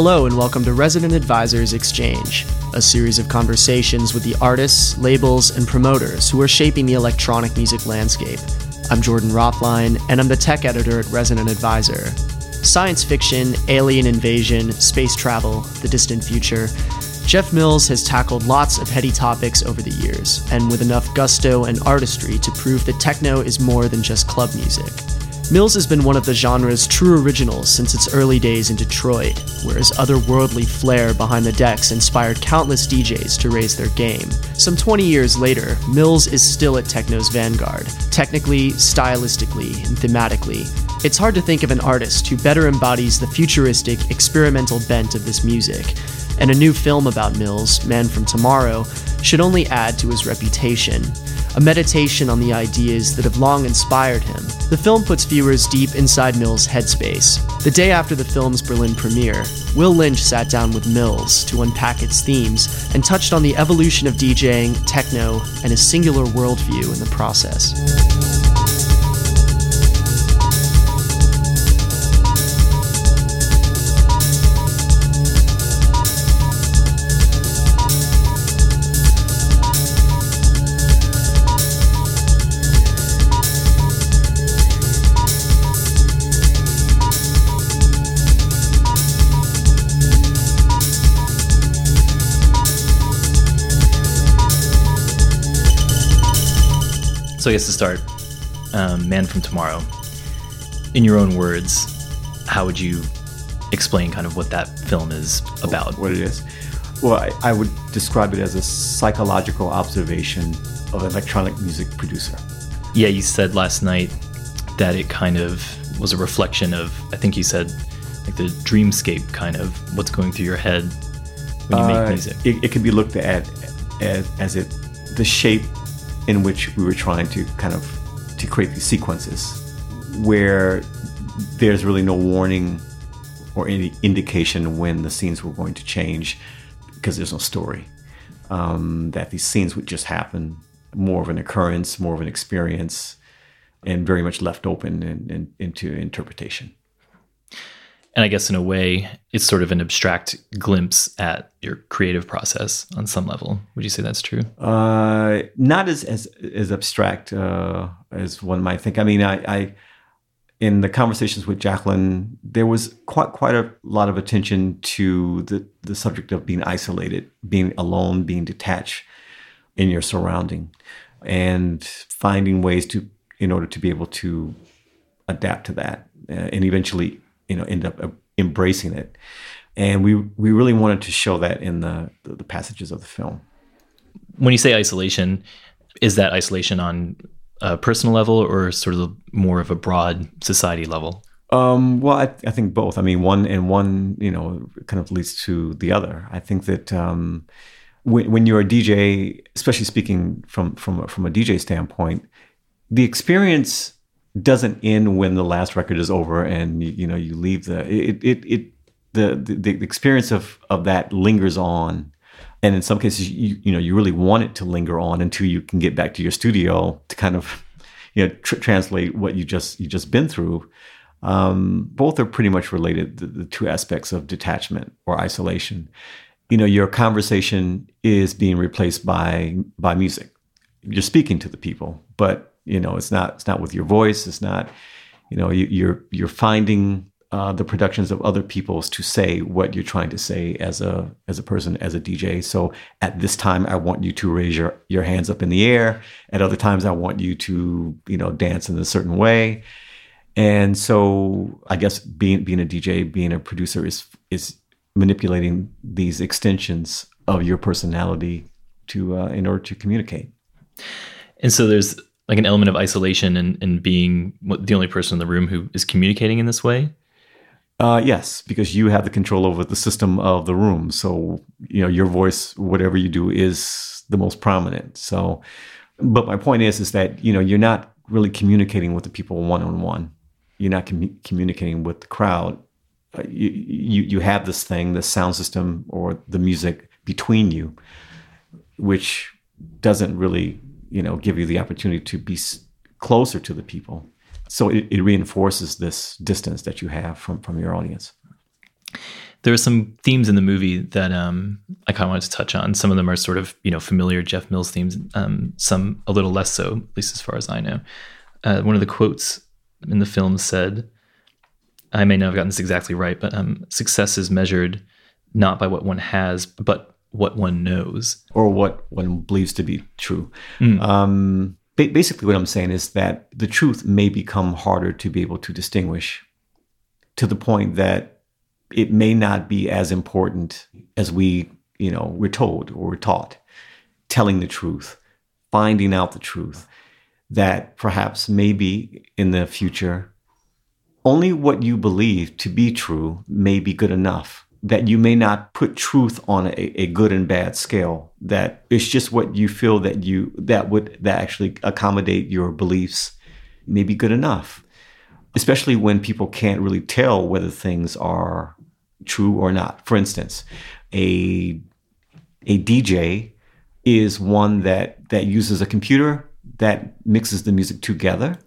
Hello, and welcome to Resident Advisors Exchange, a series of conversations with the artists, labels, and promoters who are shaping the electronic music landscape. I'm Jordan Rothlein, and I'm the tech editor at Resident Advisor. Science fiction, alien invasion, space travel, the distant future. Jeff Mills has tackled lots of heady topics over the years, and with enough gusto and artistry to prove that techno is more than just club music. Mills has been one of the genre's true originals since its early days in Detroit, where his otherworldly flair behind the decks inspired countless DJs to raise their game. Some 20 years later, Mills is still at techno's vanguard, technically, stylistically, and thematically. It's hard to think of an artist who better embodies the futuristic, experimental bent of this music, and a new film about Mills, Man from Tomorrow, should only add to his reputation a meditation on the ideas that have long inspired him. The film puts viewers deep inside Mills' headspace. The day after the film's Berlin premiere, Will Lynch sat down with Mills to unpack its themes and touched on the evolution of DJing, techno, and his singular worldview in the process. So I guess to start, um, Man from Tomorrow. In your own words, how would you explain kind of what that film is about? What it is? Well, I, I would describe it as a psychological observation of an electronic music producer. Yeah, you said last night that it kind of was a reflection of, I think you said, like the dreamscape kind of what's going through your head when you Uh, make music. It, it can be looked at as, as it the shape in which we were trying to kind of to create these sequences where there's really no warning or any indication when the scenes were going to change because there's no story. Um, that these scenes would just happen, more of an occurrence, more of an experience, and very much left open in, into interpretation. And I guess in a way, it's sort of an abstract glimpse at your creative process on some level. Would you say that's true? Uh, not as as as abstract uh, as one might think. I mean, I, I in the conversations with Jacqueline, there was quite quite a lot of attention to the the subject of being isolated, being alone, being detached in your surrounding, and finding ways to in order to be able to adapt to that, uh, and eventually, you know, end up uh, embracing it. And we we really wanted to show that in the the, the passages of the film. When you say isolation, is that isolation on a personal level or sort of more of a broad society level? Um, well, I, I think both. I mean, one and one, you know, kind of leads to the other. I think that um, when, when you're a DJ, especially speaking from from from a DJ standpoint, the experience doesn't end when the last record is over and you, you know you leave the it it, it the, the the experience of of that lingers on. And in some cases you you know you really want it to linger on until you can get back to your studio to kind of you know tr- translate what you just you just been through. Um, both are pretty much related the, the two aspects of detachment or isolation. You know your conversation is being replaced by by music. You're speaking to the people but you know it's not it's not with your voice it's not you know you, you're you're finding uh, the productions of other people's to say what you're trying to say as a as a person as a DJ. So at this time, I want you to raise your your hands up in the air. At other times, I want you to you know dance in a certain way. And so I guess being being a DJ, being a producer is is manipulating these extensions of your personality to uh, in order to communicate. And so there's like an element of isolation and, and being the only person in the room who is communicating in this way. Uh, yes, because you have the control over the system of the room. So, you know, your voice, whatever you do, is the most prominent. So, but my point is, is that, you know, you're not really communicating with the people one on one. You're not commu- communicating with the crowd. Uh, you, you, you have this thing, the sound system or the music between you, which doesn't really, you know, give you the opportunity to be closer to the people. So it, it reinforces this distance that you have from, from your audience. There are some themes in the movie that um, I kind of wanted to touch on. Some of them are sort of you know familiar Jeff Mills themes, um, some a little less so, at least as far as I know. Uh, one of the quotes in the film said, "I may not have gotten this exactly right, but um, success is measured not by what one has, but what one knows, or what one believes to be true." Mm. Um, ba- basically, what I'm saying is that the truth may become harder to be able to distinguish, to the point that it may not be as important as we, you know, we're told or we're taught. Telling the truth, finding out the truth, that perhaps maybe in the future, only what you believe to be true may be good enough. That you may not put truth on a, a good and bad scale. That it's just what you feel that you that would that actually accommodate your beliefs may be good enough especially when people can't really tell whether things are true or not. For instance, a a DJ is one that that uses a computer that mixes the music together,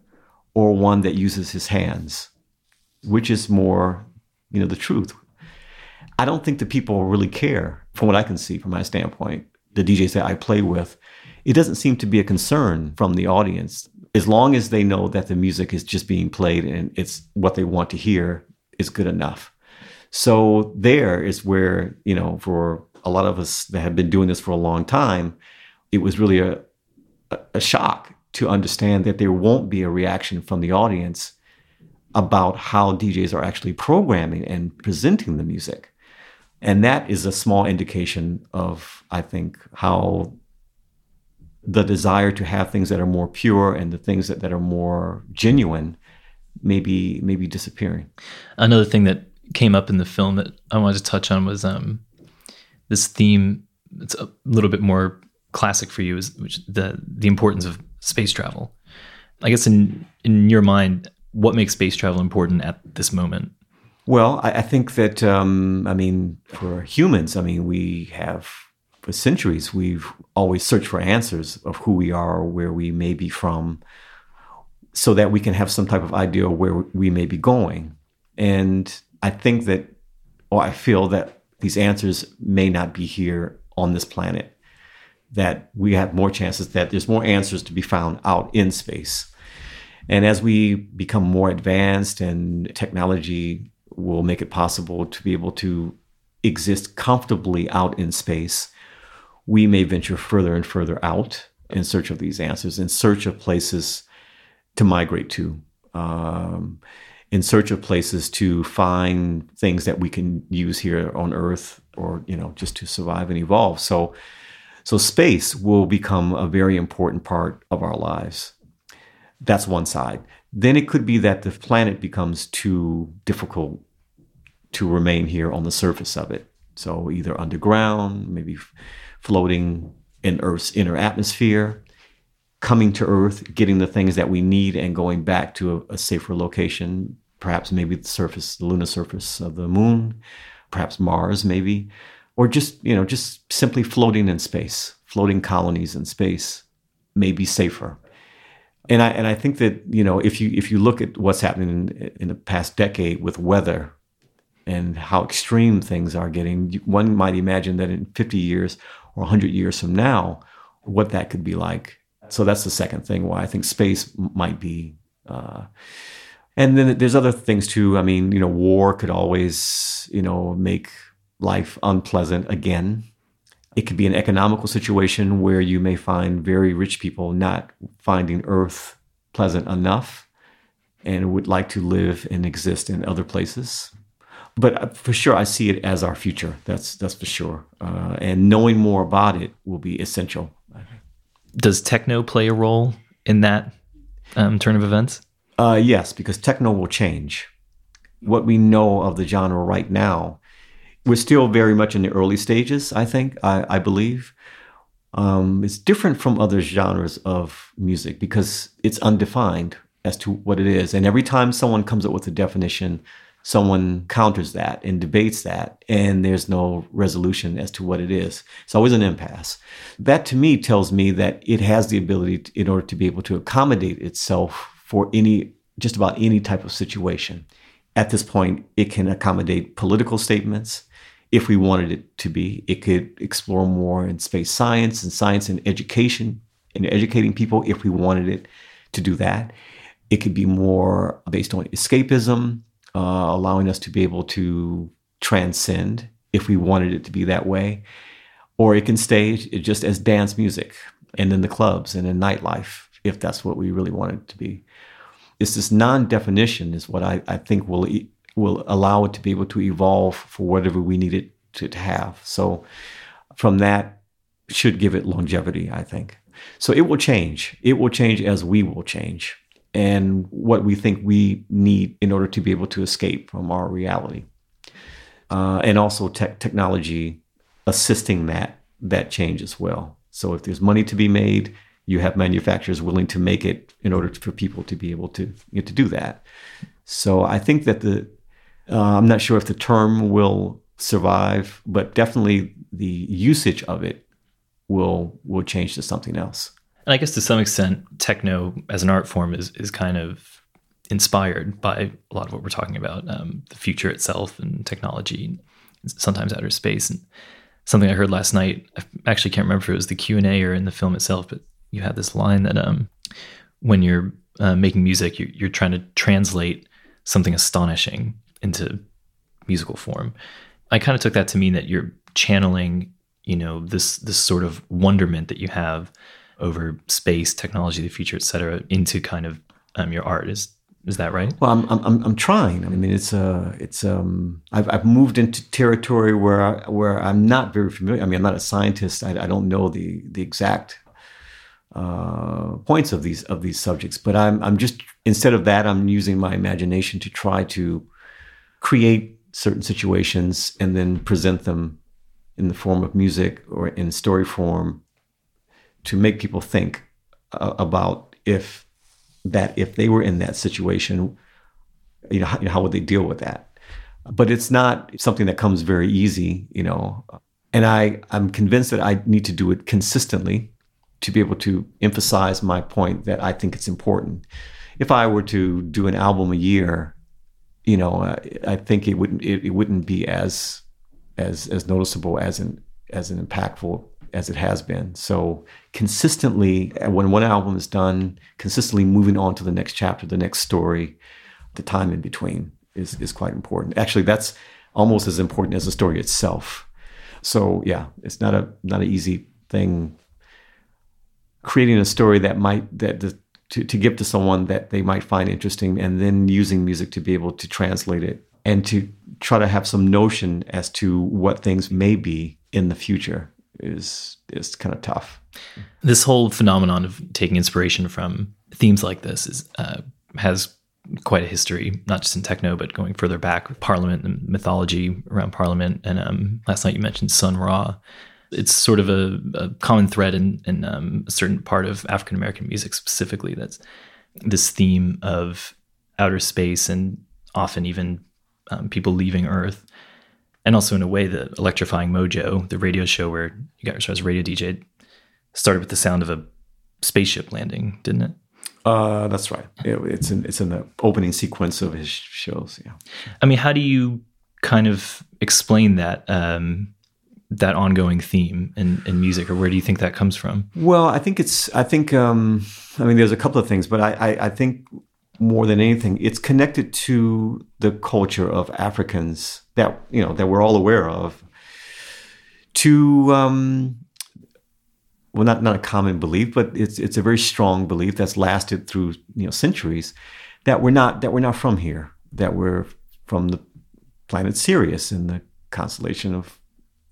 or one that uses his hands. Which is more, you know, the truth? I don't think the people really care, from what I can see, from my standpoint. The DJs that I play with, it doesn't seem to be a concern from the audience. As long as they know that the music is just being played and it's what they want to hear, is good enough. So there is where, you know, for a lot of us that have been doing this for a long time, it was really a, a shock to understand that there won't be a reaction from the audience about how DJs are actually programming and presenting the music. And that is a small indication of, I think, how the desire to have things that are more pure and the things that, that are more genuine maybe maybe disappearing. Another thing that came up in the film that I wanted to touch on was um, this theme. It's a little bit more classic for you, is which the the importance of space travel. I guess in in your mind, what makes space travel important at this moment? Well, I, I think that um, I mean, for humans, I mean, we have for centuries we've always searched for answers of who we are or where we may be from, so that we can have some type of idea of where we may be going. And I think that, or I feel that these answers may not be here on this planet. That we have more chances that there's more answers to be found out in space. And as we become more advanced and technology will make it possible to be able to exist comfortably out in space, we may venture further and further out in search of these answers, in search of places to migrate to. Um, in search of places to find things that we can use here on Earth, or you know, just to survive and evolve. So, so space will become a very important part of our lives. That's one side. Then it could be that the planet becomes too difficult to remain here on the surface of it. So either underground, maybe floating in Earth's inner atmosphere, coming to Earth, getting the things that we need, and going back to a, a safer location, perhaps maybe the surface, the lunar surface of the moon, perhaps Mars, maybe, or just you know just simply floating in space, floating colonies in space may be safer. And I and I think that you know if you if you look at what's happening in, in the past decade with weather and how extreme things are getting, one might imagine that in 50 years or 100 years from now, what that could be like. So that's the second thing why I think space might be. Uh, and then there's other things too. I mean, you know, war could always, you know, make life unpleasant again. It could be an economical situation where you may find very rich people not finding Earth pleasant enough and would like to live and exist in other places. But uh, for sure, I see it as our future. That's that's for sure. Uh, and knowing more about it will be essential. Does techno play a role in that um, turn of events? Uh, yes, because techno will change. What we know of the genre right now, we're still very much in the early stages, I think, I, I believe. Um, it's different from other genres of music because it's undefined as to what it is. And every time someone comes up with a definition, someone counters that and debates that, and there's no resolution as to what it is. It's always an impasse. That to me tells me that it has the ability, to, in order to be able to accommodate itself for any just about any type of situation at this point, it can accommodate political statements if we wanted it to be. It could explore more in space science and science and education and educating people if we wanted it to do that. It could be more based on escapism, uh, allowing us to be able to transcend if we wanted it to be that way. Or it can stay just as dance music and in the clubs and in nightlife if that's what we really want it to be. It's this non-definition is what I, I think will will allow it to be able to evolve for whatever we need it to, to have. So from that should give it longevity, I think. So it will change. It will change as we will change and what we think we need in order to be able to escape from our reality. Uh, and also te- technology assisting that that change as well. So if there's money to be made, you have manufacturers willing to make it in order for people to be able to you know, to do that. So I think that the uh, I'm not sure if the term will survive, but definitely the usage of it will will change to something else. And I guess to some extent, techno as an art form is is kind of inspired by a lot of what we're talking about, um, the future itself and technology, sometimes outer space. And something I heard last night, I actually can't remember if it was the Q and A or in the film itself, but you had this line that um, when you're uh, making music, you're, you're trying to translate something astonishing into musical form. I kind of took that to mean that you're channeling, you know, this this sort of wonderment that you have over space, technology, the future, et cetera, into kind of um, your art. Is is that right? Well, I'm I'm, I'm trying. I mean, it's uh it's um I've I've moved into territory where I, where I'm not very familiar. I mean, I'm not a scientist. I, I don't know the the exact uh, points of these of these subjects, but I'm I'm just instead of that, I'm using my imagination to try to create certain situations and then present them in the form of music or in story form to make people think uh, about if that if they were in that situation you know, how, you know how would they deal with that? But it's not something that comes very easy you know and i i'm convinced that i need to do it consistently to be able to emphasize my point that i think it's important. If i were to do an album a year you know uh, i think it wouldn't it, it wouldn't be as as as noticeable as an as an impactful as it has been. So consistently, when one album is done, consistently moving on to the next chapter, the next story, the time in between is is quite important. Actually, that's almost as important as the story itself. So yeah, it's not a not an easy thing. Creating a story that might that the, to, to give to someone that they might find interesting, and then using music to be able to translate it and to try to have some notion as to what things may be in the future is is kind of tough. This whole phenomenon of taking inspiration from themes like this is uh, has quite a history, not just in techno, but going further back with Parliament and mythology around Parliament. And um, last night you mentioned Sun Ra. It's sort of a, a common thread in, in um, a certain part of African American music specifically. That's this theme of outer space and often even um, people leaving Earth. And also in a way the electrifying mojo the radio show where you got yourself as a radio dj started with the sound of a spaceship landing didn't it? Uh, that's right. It, it's in it's in the opening sequence of his shows yeah. I mean how do you kind of explain that um, that ongoing theme in, in music or where do you think that comes from well i think it's i think um, i mean there's a couple of things but I, I, I think more than anything, it's connected to the culture of Africans that you know that we're all aware of. To um, well, not not a common belief, but it's it's a very strong belief that's lasted through you know centuries that we're not that we're not from here, that we're from the planet Sirius in the constellation of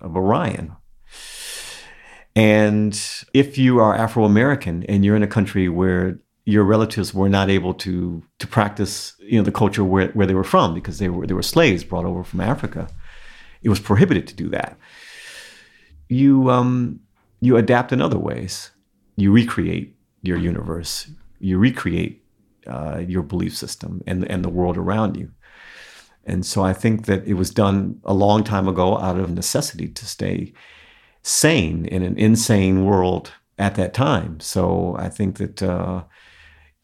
of Orion. And if you are Afro American and you're in a country where your relatives were not able to to practice you know the culture where, where they were from because they were they were slaves brought over from Africa. It was prohibited to do that. You um, you adapt in other ways. You recreate your universe. You recreate uh, your belief system and and the world around you. And so I think that it was done a long time ago out of necessity to stay sane in an insane world at that time. So I think that uh,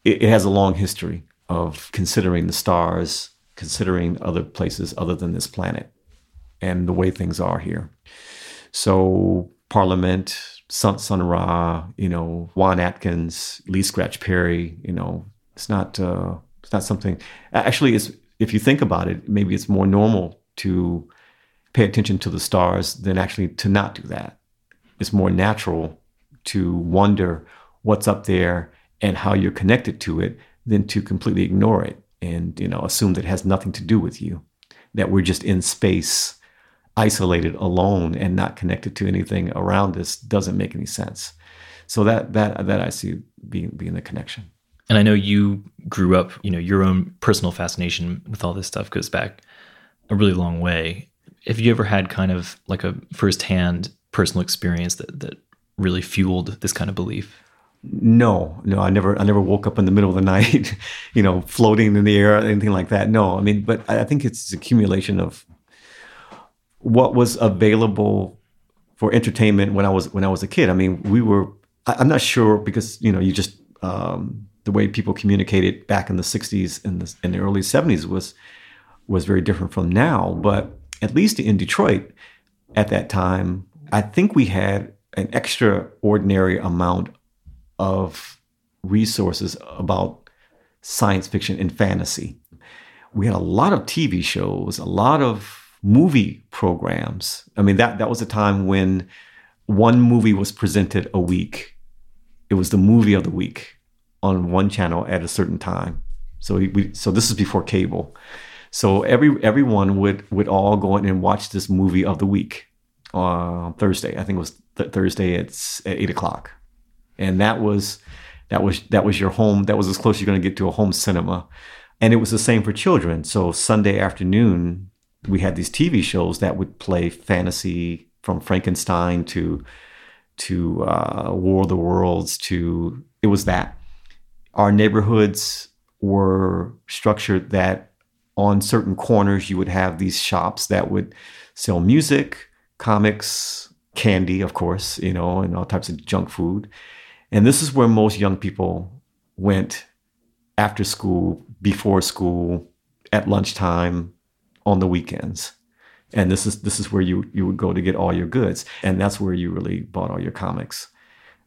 it, it has a long history of considering the stars considering other places other than this planet and the way things are here. So Parliament, Sun, Sun Ra, you know, Juan Atkins, Lee Scratch Perry, you know, it's not uh, it's not something. Actually, it's if you think about it, maybe it's more normal to pay attention to the stars than actually to not do that. It's more natural to wonder what's up there and how you're connected to it than to completely ignore it and you know assume that it has nothing to do with you that we're just in space isolated alone and not connected to anything around us. Doesn't make any sense. So that that that i see being being the connection and i know you grew up you know your own personal fascination with all this stuff goes back a really long way. Have you ever had kind of like a firsthand personal experience that that really fueled this kind of belief? No no i never i never woke up in the middle of the night you know floating in the air or anything like that. No i mean but i think it's accumulation of what was available for entertainment when i was when i was a kid. I mean we were I, am not sure because you know you just um, the way people communicated back in the 60s and the, in the early 70s was was very different from now but at least in detroit at that time i think we had an extraordinary amount of resources about science fiction and fantasy. We had a lot of TV shows, a lot of movie programs. I mean, that, that was a time when one movie was presented a week. It was the movie of the week on one channel at a certain time. So we, so this is before cable. So every everyone would would all go in and watch this movie of the week on uh, Thursday. I think it was th- Thursday at, at eight o'clock and that was that was that was your home. That was as close you're going to get to a home cinema, and it was the same for children. So Sunday afternoon, we had these TV shows that would play fantasy from Frankenstein to to uh, War of the Worlds to it was that our neighborhoods were structured that on certain corners you would have these shops that would sell music, comics, candy, of course, you know, and all types of junk food. And this is where most young people went after school, before school, at lunchtime, on the weekends. And this is this is where you you would go to get all your goods. And that's where you really bought all your comics.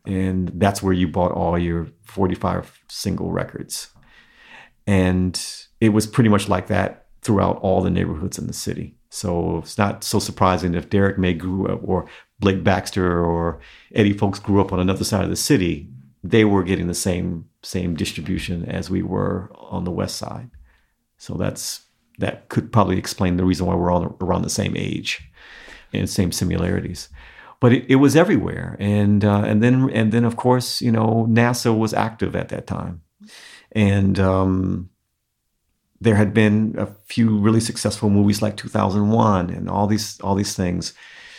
And that's where you bought all your 45 single records. And it was pretty much like that throughout all the neighborhoods in the city. So it's not so surprising if Derrick May grew up or Blake Baxter or Eddie Fowlkes grew up on another side of the city, they were getting the same same distribution as we were on the west side. So that's that could probably explain the reason why we're all around the same age and same similarities. But it, it was everywhere, and uh, and then and then of course you know NASA was active at that time, and um, there had been a few really successful movies like 2001 and all these all these things.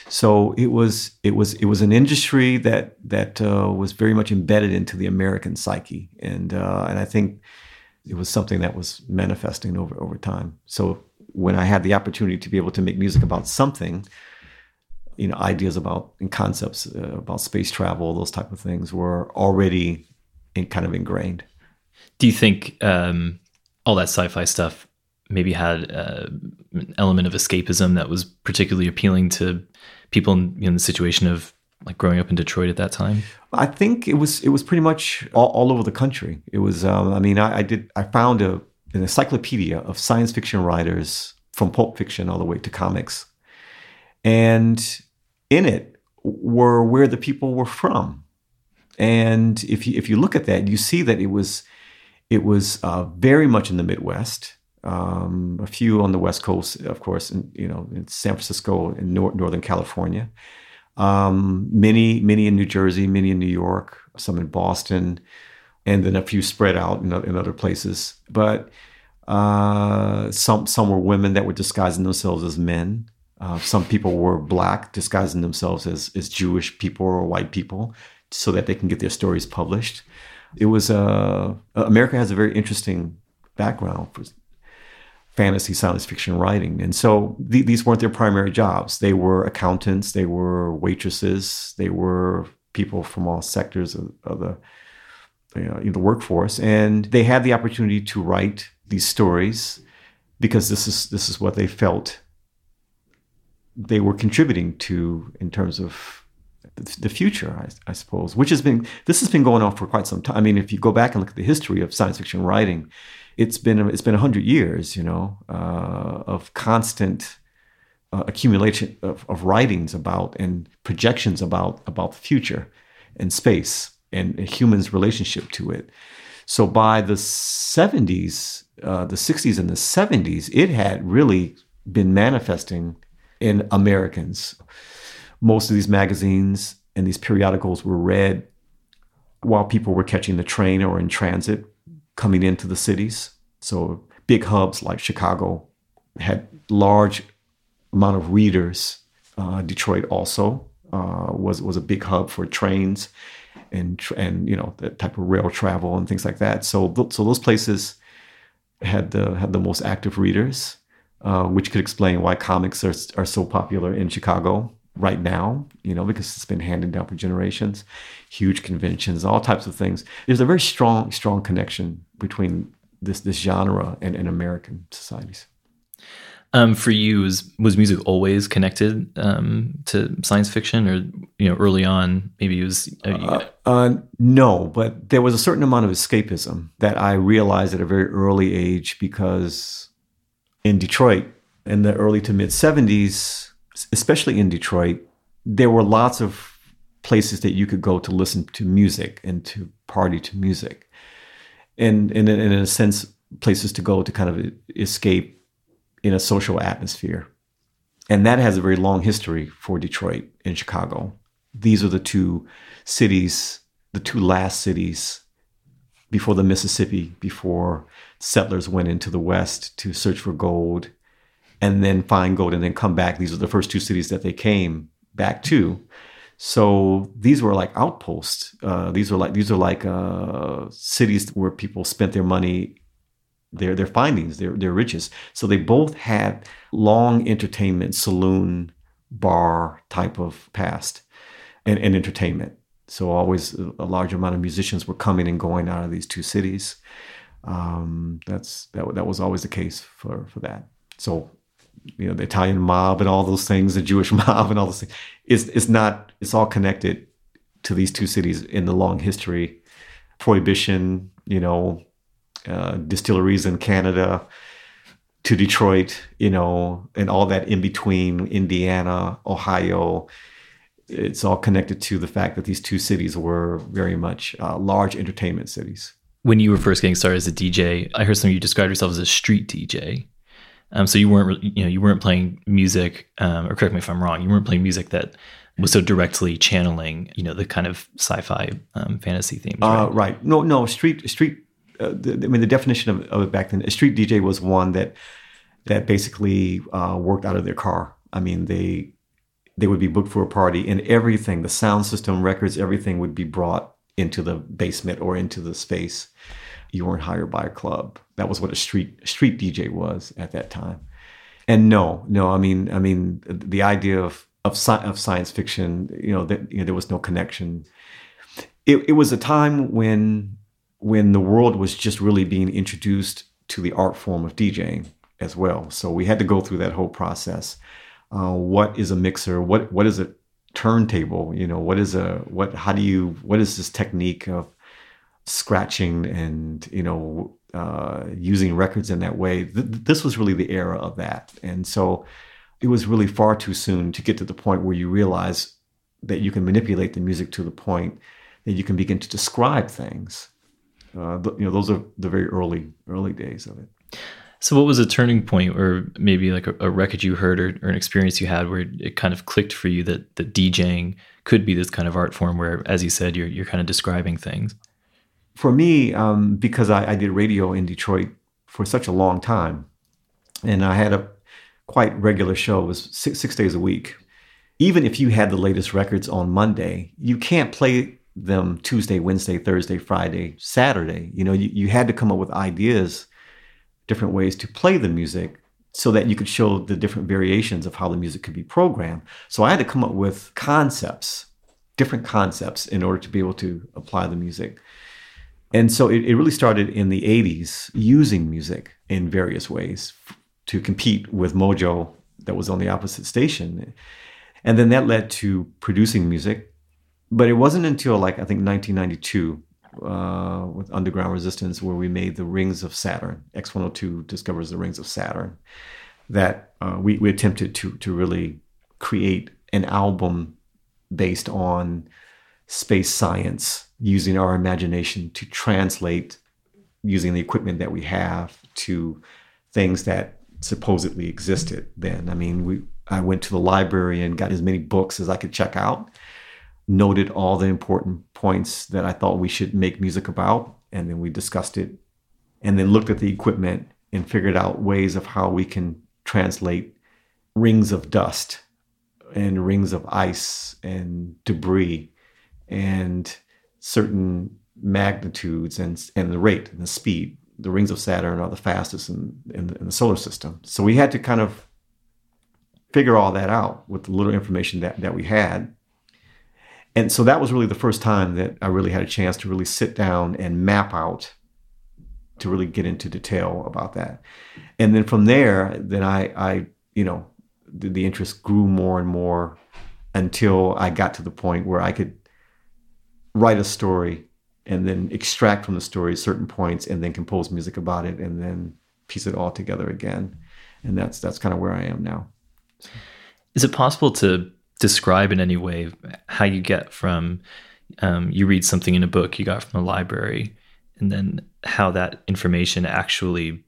So it was it was it was an industry that that uh, was very much embedded into the American psyche, and uh, and I think it was something that was manifesting over over time. So when I had the opportunity to be able to make music about something, you know, ideas about and concepts uh, about space travel, those type of things were already in, kind of ingrained. Do you think um, all that sci-fi stuff maybe had uh, an element of escapism that was particularly appealing to people in, in the situation of like growing up in Detroit at that time? I think it was it was pretty much all, all over the country. It was um, I mean I, I, did I found a an encyclopedia of science fiction writers from pulp fiction all the way to comics, and in it were where the people were from. And if you if you look at that, you see that it was it was uh, very much in the Midwest um, a few on the West Coast, of course, in, you know, in San Francisco and nor- Northern California, um, many, many in New Jersey, many in New York, some in Boston, and then a few spread out in, in other places. But uh, some some were women that were disguising themselves as men. Uh, some people were black, disguising themselves as as Jewish people or white people, so that they can get their stories published. It was uh, America has a very interesting background for fantasy science fiction writing. And so th- these weren't their primary jobs. They were accountants, they were waitresses, they were people from all sectors of, of the you know, the workforce, and they had the opportunity to write these stories because this is this is what they felt they were contributing to in terms of the future, I, I, suppose, which has been this has been going on for quite some time. I mean, if you go back and look at the history of science fiction writing, it's been it's been hundred years, you know, uh, of constant uh, accumulation of, of, writings about and projections about about the future and space and, humans' relationship to it. So by the 70s, uh, the 60s and the 70s, it had really been manifesting in Americans. Most of these magazines and these periodicals were read while people were catching the train or in transit coming into the cities. So big hubs like Chicago had large amount of readers. Uh, Detroit also uh, was was a big hub for trains and and you know the type of rail travel and things like that. So so those places had the had the most active readers, uh, which could explain why comics are are so popular in Chicago right now. You know because it's been handed down for generations. Huge conventions, all types of things. There's a very strong strong connection between this this genre and, and American societies. Um, for you, was, was music always connected um, to science fiction, or you know, early on, maybe it was? Uh, uh, uh, no, but there was a certain amount of escapism that I realized at a very early age because in Detroit, in the early to mid '70s, especially in Detroit, there were lots of places that you could go to listen to music and to party to music, and, and in a sense, places to go to kind of escape in a social atmosphere. And that has a very long history for Detroit and Chicago. These are the two cities, the two last cities before the Mississippi, before settlers went into the West to search for gold and then find gold and then come back. These are the first two cities that they came back to. So these were like outposts. Uh, these are like these are like uh, cities where people spent their money their their findings, their their riches. So they both had long entertainment, saloon, bar type of past, and, and entertainment. So always a large amount of musicians were coming and going out of these two cities. Um, that's that that was always the case for for that. So you know the Italian mob and all those things, the Jewish mob and all those things. It's it's not. It's all connected to these two cities in the long history. Prohibition, you know, uh, distilleries in Canada to Detroit, you know, and all that in between, Indiana, Ohio. It's all connected to the fact that these two cities were very much uh, large entertainment cities. When you were first getting started as a DJ, I heard some of you describe yourself as a street DJ. Um, so you weren't, you know, you weren't playing music, um, or correct me if I'm wrong. You weren't playing music that was so directly channeling, you know, the kind of sci-fi um, fantasy themes. Right? Uh, right? No, no. Street street uh, the, I mean, the definition of, of, it back then, a street DJ was one that that basically uh, worked out of their car. I mean, they they would be booked for a party, and everything, the sound system, records, everything would be brought into the basement or into the space. You weren't hired by a club. That was what a street street DJ was at that time. And no, no, I mean, I mean, the idea of of, sci- of science fiction, you know, that you know, there was no connection. It, it was a time when when the world was just really being introduced to the art form of DJing as well. So we had to go through that whole process. Uh, what is a mixer? What what is a turntable? You know, what is a what? How do you? What is this technique of scratching and you know uh, using records in that way? Th- this was really the era of that, and so it was really far too soon to get to the point where you realize that you can manipulate the music to the point that you can begin to describe things uh, you know, those are the very early early days of it. So, what was a turning point, or maybe like a, a record you heard, or, or, an experience you had, where it kind of clicked for you that that DJing could be this kind of art form, where, as you said, you're you're kind of describing things. For me, um, because I, I did radio in Detroit for such a long time, and I had a quite regular show, it was six, six days a week. Even if you had the latest records on Monday, you can't play them Tuesday, Wednesday, Thursday, Friday, Saturday. You know, you, you had to come up with ideas, different ways to play the music so that you could show the different variations of how the music could be programmed. So I had to come up with concepts, different concepts in order to be able to apply the music. And so it, it really started in the 80s using music in various ways to compete with Mojo that was on the opposite station. And then that led to producing music. But it wasn't until like I think 1992 uh, with Underground Resistance where we made the Rings of Saturn. X102 discovers the Rings of Saturn that uh, we, we attempted to to really create an album based on space science using our imagination to translate using the equipment that we have to things that supposedly existed then. I mean, we I went to the library and got as many books as I could check out, noted all the important points that I thought we should make music about, and then we discussed it and then looked at the equipment and figured out ways of how we can translate rings of dust and rings of ice and debris and certain magnitudes and, and the rate and the speed. The rings of Saturn are the fastest in, in, the, in the solar system. So we had to kind of figure all that out with the little information that, that we had. And so that was really the first time that I really had a chance to really sit down and map out to really get into detail about that. And then from there, then I, I you know, the, the interest grew more and more until I got to the point where I could write a story and then extract from the story certain points and then compose music about it and then piece it all together again. And that's that's kind of where I am now. Is it possible to describe in any way how you get from um, you read something in a book you got from the library and then how that information actually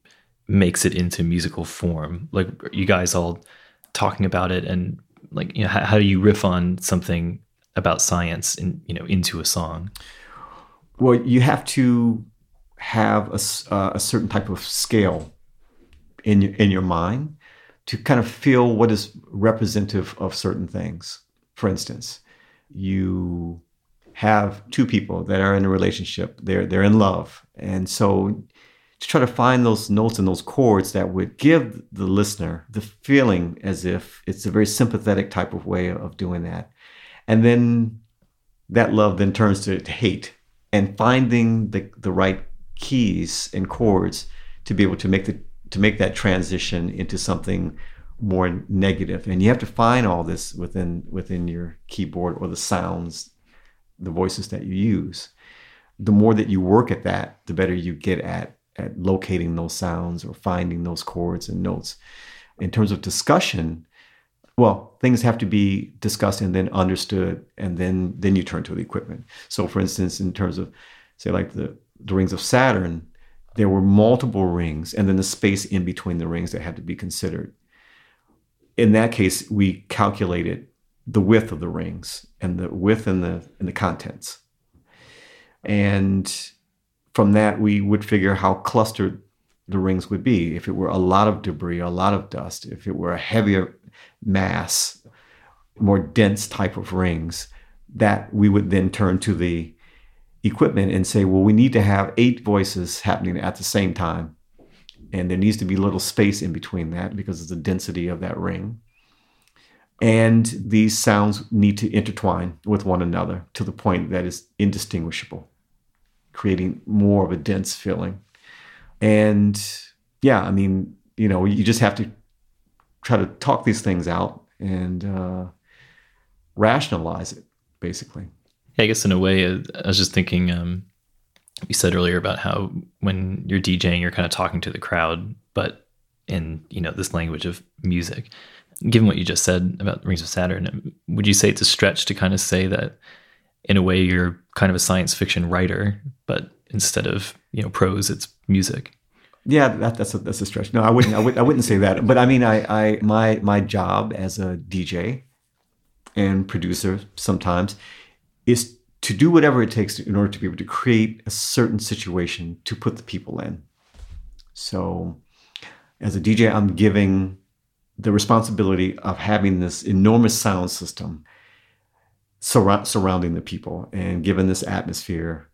makes it into musical form? Like you guys all talking about it and like you know how, how do you riff on something about science and you know into a song? Well, you have to have a, uh, a certain type of scale in your, in your mind to kind of feel what is representative of certain things. For instance, you have two people that are in a relationship, they're they're in love. And so to try to find those notes and those chords that would give the listener the feeling as if it's a very sympathetic type of way of doing that. And then that love then turns to, hate and finding the, the right keys and chords to be able to make the to make that transition into something more negative. And you have to find all this within within your keyboard or the sounds the voices that you use. The more that you work at that the better you get at at locating those sounds or finding those chords and notes. In terms of discussion well things have to be discussed and then understood and then then you turn to the equipment. So for instance in terms of say like the the rings of saturn there were multiple rings and then the space in between the rings that had to be considered. In that case, we calculated the width of the rings and the width and the and the contents. And from that, we would figure how clustered the rings would be. If it were a lot of debris, a lot of dust, if it were a heavier mass, more dense type of rings, that we would then turn to the equipment and say, well, we need to have eight voices happening at the same time. And there needs to be little space in between that because of the density of that ring. And these sounds need to intertwine with one another to the point that is indistinguishable, creating more of a dense feeling. And yeah, I mean, you know, you just have to try to talk these things out and uh, rationalize it, basically. I guess in a way, uh, I was just thinking. Um, you said earlier about how when you're DJing, you're kind of talking to the crowd, but in you know this language of music. Given what you just said about Rings of Saturn, would you say it's a stretch to kind of say that in a way you're kind of a science fiction writer, but instead of you know prose, it's music? Yeah, that, that's a, that's a stretch. No, I wouldn't. I, would, I wouldn't say that. But I mean, I, I my my job as a DJ and producer sometimes is to do whatever it takes in order to be able to create a certain situation to put the people in. So, as a DJ, I'm giving the responsibility of having this enormous sound system sur- surrounding the people and given this atmosphere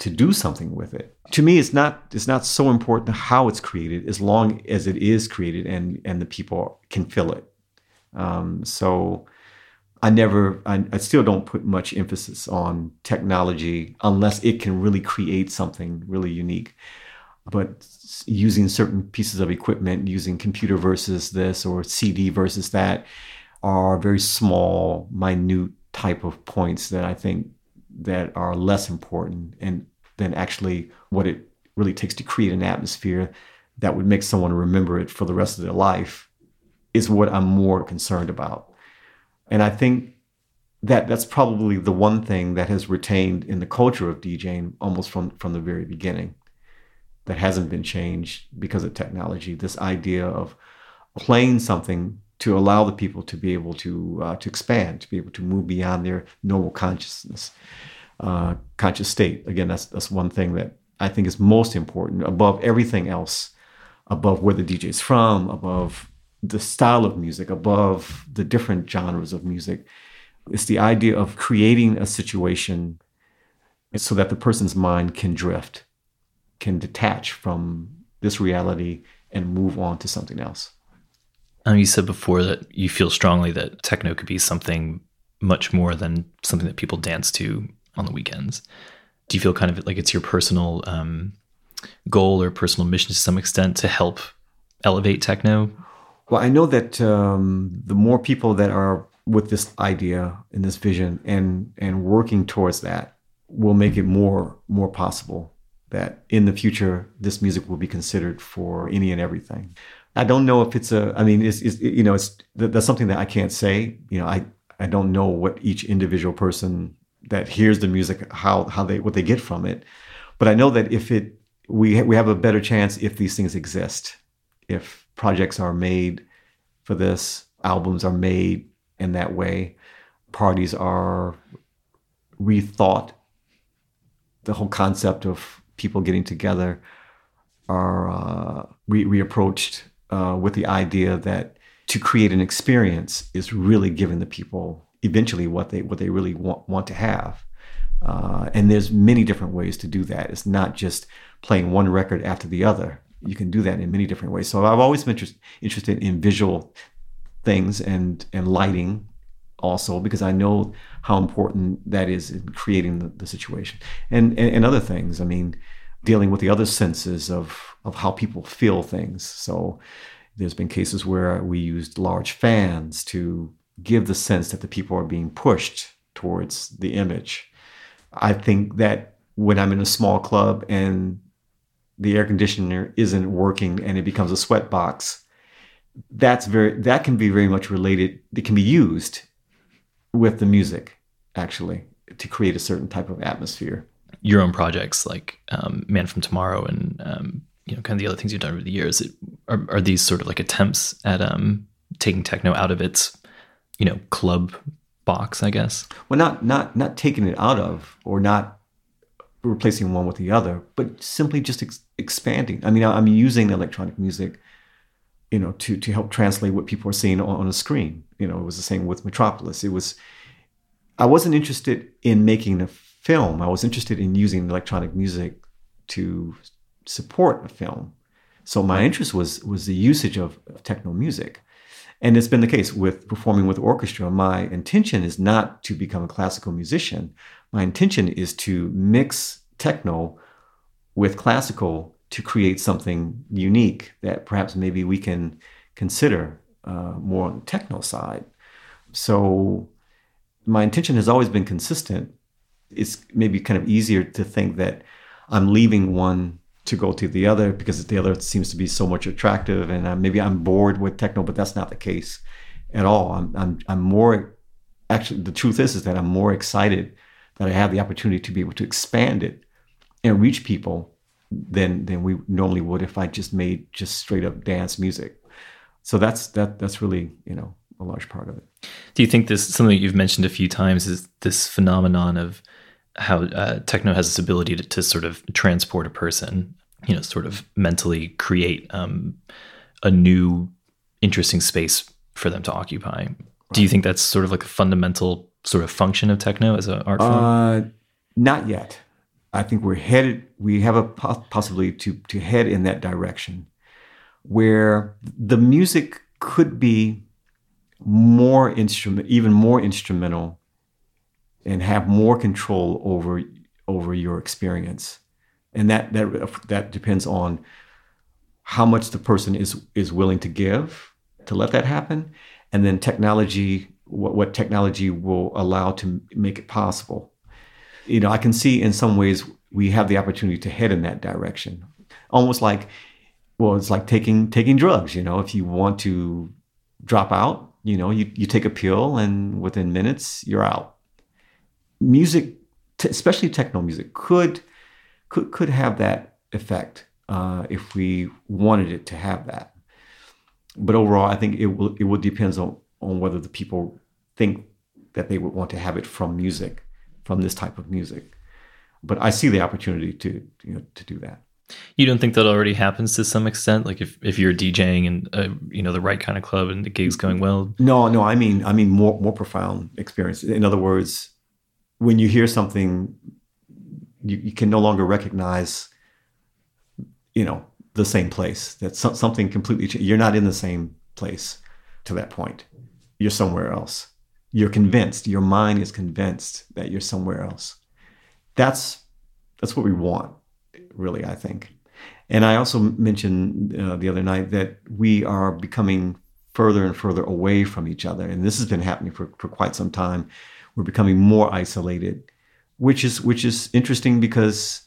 to do something with it. To me, it's not it's not so important how it's created as long as it is created and and the people can feel it. Um, so I never, I, I, still don't put much emphasis on technology unless it can really create something really unique. but using certain pieces of equipment, using computer versus this or CD versus that, are very small, minute type of points that I think that are less important and than actually what it really takes to create an atmosphere that would make someone remember it for the rest of their life is what I'm more concerned about. And I think that that's probably the one thing that has retained in the culture of DJing almost from, from the very beginning that hasn't been changed because of technology. This idea of playing something to allow the people to be able to uh, to expand, to be able to move beyond their normal consciousness, uh, conscious state. Again, that's that's one thing that I think is most important above everything else, above where the DJ is from, above the style of music, above the different genres of music. It's the idea of creating a situation so that the person's mind can drift, can detach from this reality and move on to something else. Um, you said before that you feel strongly that techno could be something much more than something that people dance to on the weekends. Do you feel kind of like it's your personal um, goal or personal mission to some extent to help elevate techno? Well, I know that um, the more people that are with this idea and this vision and and working towards that will make it more more possible that in the future this music will be considered for any and everything. I don't know if it's a. I mean, it's, it's you know, it's that's something that I can't say. You know, I I don't know what each individual person that hears the music how how they what they get from it, but I know that if it we we have a better chance if these things exist, if projects are made for this, albums are made in that way, parties are rethought. The whole concept of people getting together are uh, re- reapproached uh, with the idea that to create an experience is really giving the people eventually what they what they really want, want to have. Uh, and there's many different ways to do that. It's not just playing one record after the other. You can do that in many different ways. So I've always been inter- interested in visual things and and lighting also because I know how important that is in creating the, the situation and, and, and other things. I mean, dealing with the other senses of of how people feel things. So there's been cases where we used large fans to give the sense that the people are being pushed towards the image. I think that when I'm in a small club and the air conditioner isn't working and it becomes a sweat box, that's very that can be very much related. It can be used with the music actually to create a certain type of atmosphere your own projects like um, Man from Tomorrow and um, you know kind of the other things you've done over the years it, are, are these sort of like attempts at um, taking techno out of its you know club box I guess well not not not taking it out of or not replacing one with the other but simply just ex- expanding I mean I'm using electronic music you know to to help translate what people are seeing on, on a screen you know it was the same with Metropolis it was I wasn't interested in making a film, I was interested in using electronic music to support a film. So my interest was was the usage of, of techno music. And it's been the case with performing with orchestra. My intention is not to become a classical musician. My intention is to mix techno with classical to create something unique that perhaps maybe we can consider uh, more on the techno side. So my intention has always been consistent it's maybe kind of easier to think that I'm leaving one to go to the other because the other seems to be so much attractive and uh, maybe I'm bored with techno, but that's not the case at all. I'm, I'm, I'm more, actually, the truth is, is that I'm more excited that I have the opportunity to be able to expand it and reach people than, than we normally would if I just made just straight up dance music. So that's, that, that's really, you know, a large part of it. Do you think this, something that you've mentioned a few times is this phenomenon of how uh, techno has this ability to, to, sort of transport a person, you know, sort of mentally create um, a new, interesting space for them to occupy. Do you think that's sort of like a fundamental sort of function of techno as an art form? Uh, not yet. I think we're headed. We have a possibility to to head in that direction, where the music could be more instrument, even more instrumental and have more control over over your experience and that that that depends on how much the person is is willing to give to let that happen, and then technology what, what technology will allow to make it possible. You know, I can see in some ways we have the opportunity to head in that direction, almost like well, it's like taking taking drugs. You know, if you want to drop out, you know, you, you take a pill and within minutes you're out. Music, t- especially techno music, could could could have that effect uh, if we wanted it to have that. But overall, I think it will it will depends on on whether the people think that they would want to have it from music, from this type of music. But I see the opportunity to you know to do that. You don't think that already happens to some extent? Like if, if you're DJing and uh, you know the right kind of club and the gig's going well. No, no. I mean, I mean more more profound experience. In other words, when you hear something, you, you can no longer recognize, you know, the same place. That's something completely. You're not in the same place to that point. You're somewhere else. You're convinced. Your mind is convinced that you're somewhere else. That's that's what we want really, I think. And I also mentioned uh, the other night that we are becoming further and further away from each other. And this has been happening for, for quite some time. We're becoming more isolated, which is which is interesting because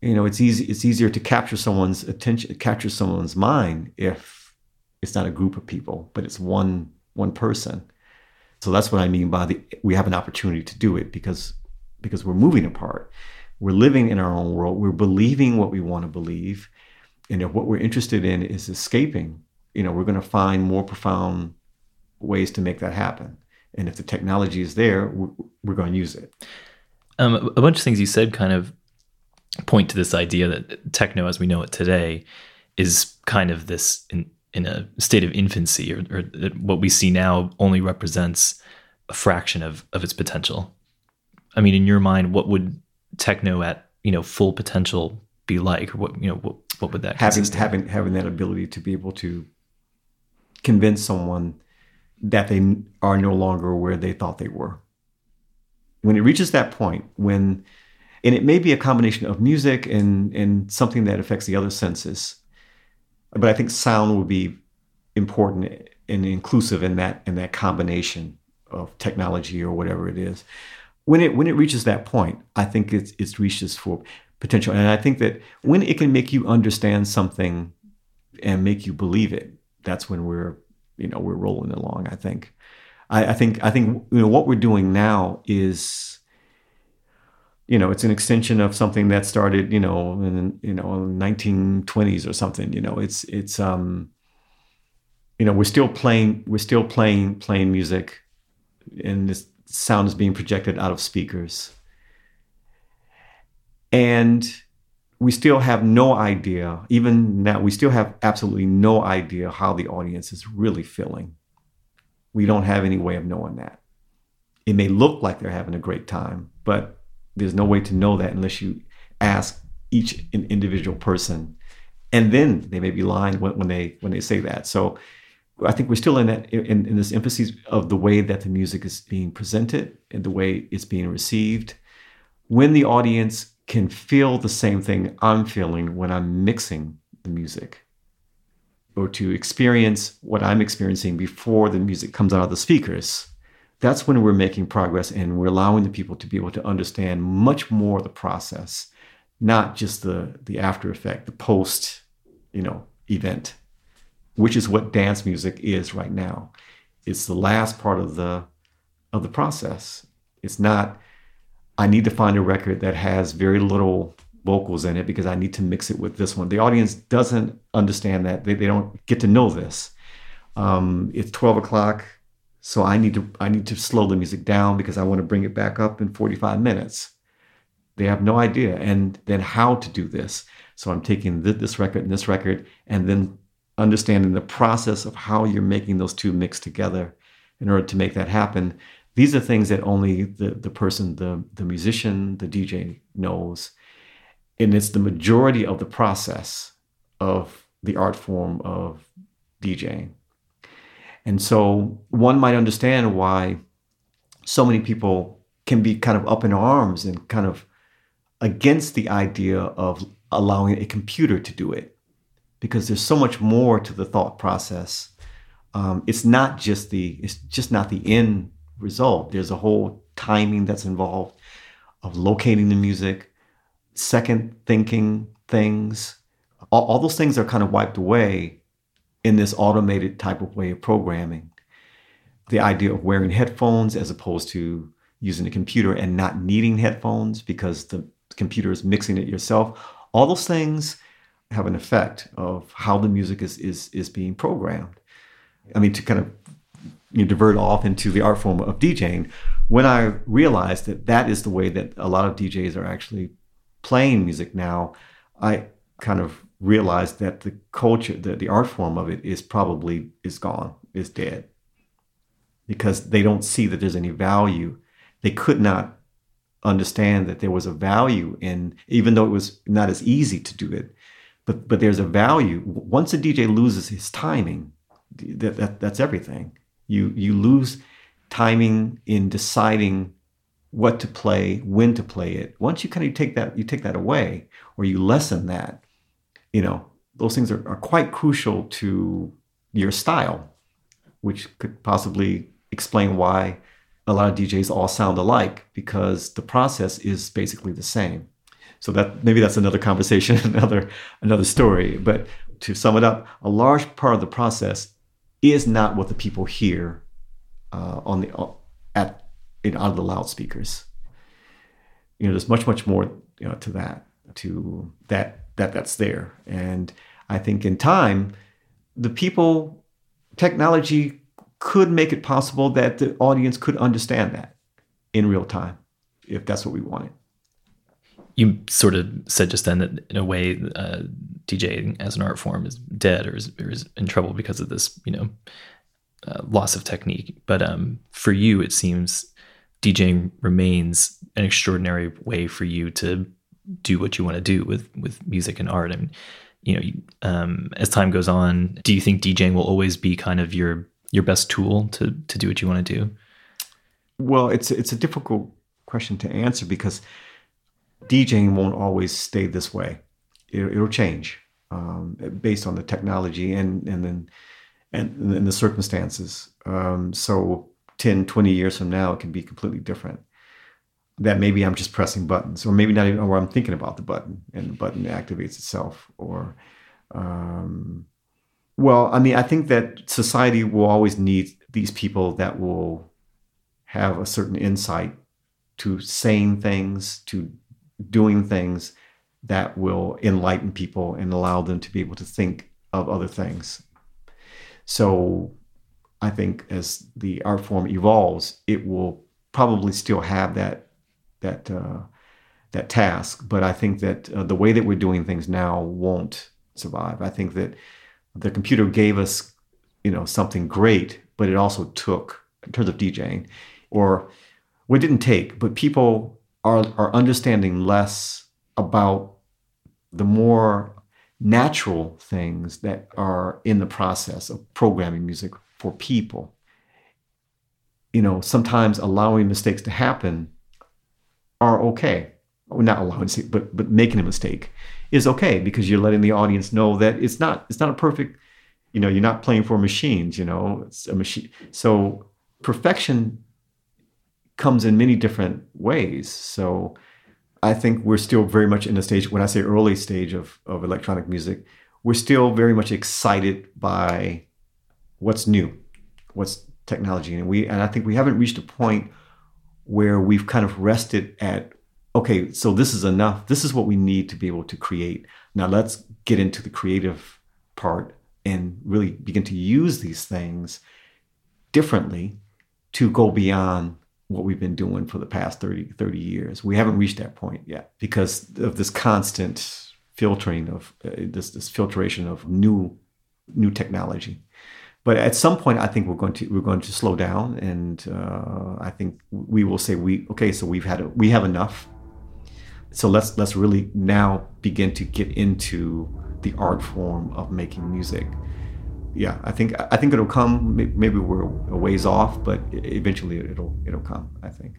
you know it's easy it's easier to capture someone's attention, capture someone's mind if it's not a group of people, but it's one one person. So that's what I mean by the we have an opportunity to do it because because we're moving apart we're living in our own world. We're believing what we want to believe. And if what we're interested in is escaping, you know, we're going to find more profound ways to make that happen. And if the technology is there, we're, going to use it. Um, a bunch of things you said kind of point to this idea that techno, as we know it today, is kind of this in a state of infancy, or, or what we see now only represents a fraction of, of its potential. I mean, in your mind, what would techno at you know full potential be like? What you know what what would that having having having that ability to be able to convince someone that they are no longer where they thought they were. When it reaches that point, when and it may be a combination of music and and something that affects the other senses, but I think sound will be important and inclusive in that in that combination of technology or whatever it is when it when it reaches that point, I think it's it's reaches for potential, and I think that when it can make you understand something and make you believe it, that's when we're you know we're rolling along. I think, I, I think I think you know what we're doing now is you know it's an extension of something that started you know in you know 1920s or something. You know it's it's um you know we're still playing we're still playing playing music and this sound is being projected out of speakers. And we still have no idea, even now, we still have absolutely no idea how the audience is really feeling. We don't have any way of knowing that. It may look like they're having a great time, but there's no way to know that unless you ask each individual person. And then they may be lying when, when they when they say that. So I think we're still in that in, in this emphasis of the way that the music is being presented and the way it's being received. When the audience can feel the same thing I'm feeling when I'm mixing the music, or to experience what I'm experiencing before the music comes out of the speakers, that's when we're making progress and we're allowing the people to be able to understand much more the process, not just the the after effect, the post, you know, event which is what dance music is right now. It's the last part of the of the process. It's not I need to find a record that has very little vocals in it because I need to mix it with this one. The audience doesn't understand that. They, they don't get to know this. Um, it's 12 o'clock, so I need to I need to slow the music down because I want to bring it back up in 45 minutes. They have no idea. And then how to do this. So I'm taking this record and this record and then understanding the process of how you're making those two mix together in order to make that happen. These are things that only the, the person, the, the musician, the DJ knows. And it's the majority of the process of the art form of DJing. And so one might understand why so many people can be kind of up in arms and kind of against the idea of allowing a computer to do it because there's so much more to the thought process. Um, it's not just the it's just not the end result. There's a whole timing that's involved of locating the music, second thinking things. All, all those things are kind of wiped away in this automated type of way of programming. The idea of wearing headphones as opposed to using a computer and not needing headphones because the computer is mixing it yourself. All those things have an effect of how the music is is is being programmed. I mean, to kind of you divert off into the art form of DJing, when I realized that that is the way that a lot of DJs are actually playing music now, I kind of realized that the culture, the, the art form of it is probably is gone, is dead. Because they don't see that there's any value. They could not understand that there was a value in, even though it was not as easy to do it, but but there's a value. Once a DJ loses his timing, that, that that's everything. You you lose timing in deciding what to play, when to play it. Once you kind of take that you take that away, or you lessen that, you know, those things are, are quite crucial to your style, which could possibly explain why a lot of DJs all sound alike because the process is basically the same. So that maybe that's another conversation, another another story. But to sum it up, a large part of the process is not what the people hear uh, on the uh, at in out of the loudspeakers. You know, there's much much more you know to that to that that that's there, and I think in time, the people, technology could make it possible that the audience could understand that in real time, if that's what we wanted you sort of said just then that in a way uh, DJing as an art form is dead or is, or is in trouble because of this, you know, uh, loss of technique. But um, for you, it seems DJing remains an extraordinary way for you to do what you want to do with with music and art. And you know, um, as time goes on, do you think DJing will always be kind of your your best tool to to do what you want to do? Well, it's it's a difficult question to answer because DJing won't always stay this way. It, will change um, based on the technology and and then and, and the circumstances. Um, so 10, 20 years from now, it can be completely different. That maybe I'm just pressing buttons, or maybe not even, or I'm thinking about the button and the button activates itself. Or, um, well, I mean, I think that society will always need these people that will have a certain insight to saying things, to doing things that will enlighten people and allow them to be able to think of other things. So I think as the art form evolves, it will probably still have that that uh, that task. But I think that uh, the way that we're doing things now won't survive. I think that the computer gave us, you know, something great, but it also took in terms of DJing, or what didn't take, but people are, are understanding less about the more natural things that are in the process of programming music for people. You know, sometimes allowing mistakes to happen are okay. Not allowing, but but making a mistake is okay because you're letting the audience know that it's not it's not a perfect. You know, you're not playing for machines. You know, it's a machine. So perfection comes in many different ways. So I think we're still very much in the stage, when I say early stage of, of electronic music, we're still very much excited by what's new, what's technology. And we and I think we haven't reached a point where we've kind of rested at, okay, so this is enough. This is what we need to be able to create. Now let's get into the creative part and really begin to use these things differently to go beyond what we've been doing for the past 30, 30 years. We haven't reached that point yet because of this constant filtering of uh, this, this filtration of new new technology. But at some point, I think we're going to we're going to slow down, and uh, I think we will say we okay. So we've had a, we have enough. So let's let's really now begin to get into the art form of making music yeah, I think I think it'll come. Maybe we're a ways off, but eventually it'll it'll come. I think.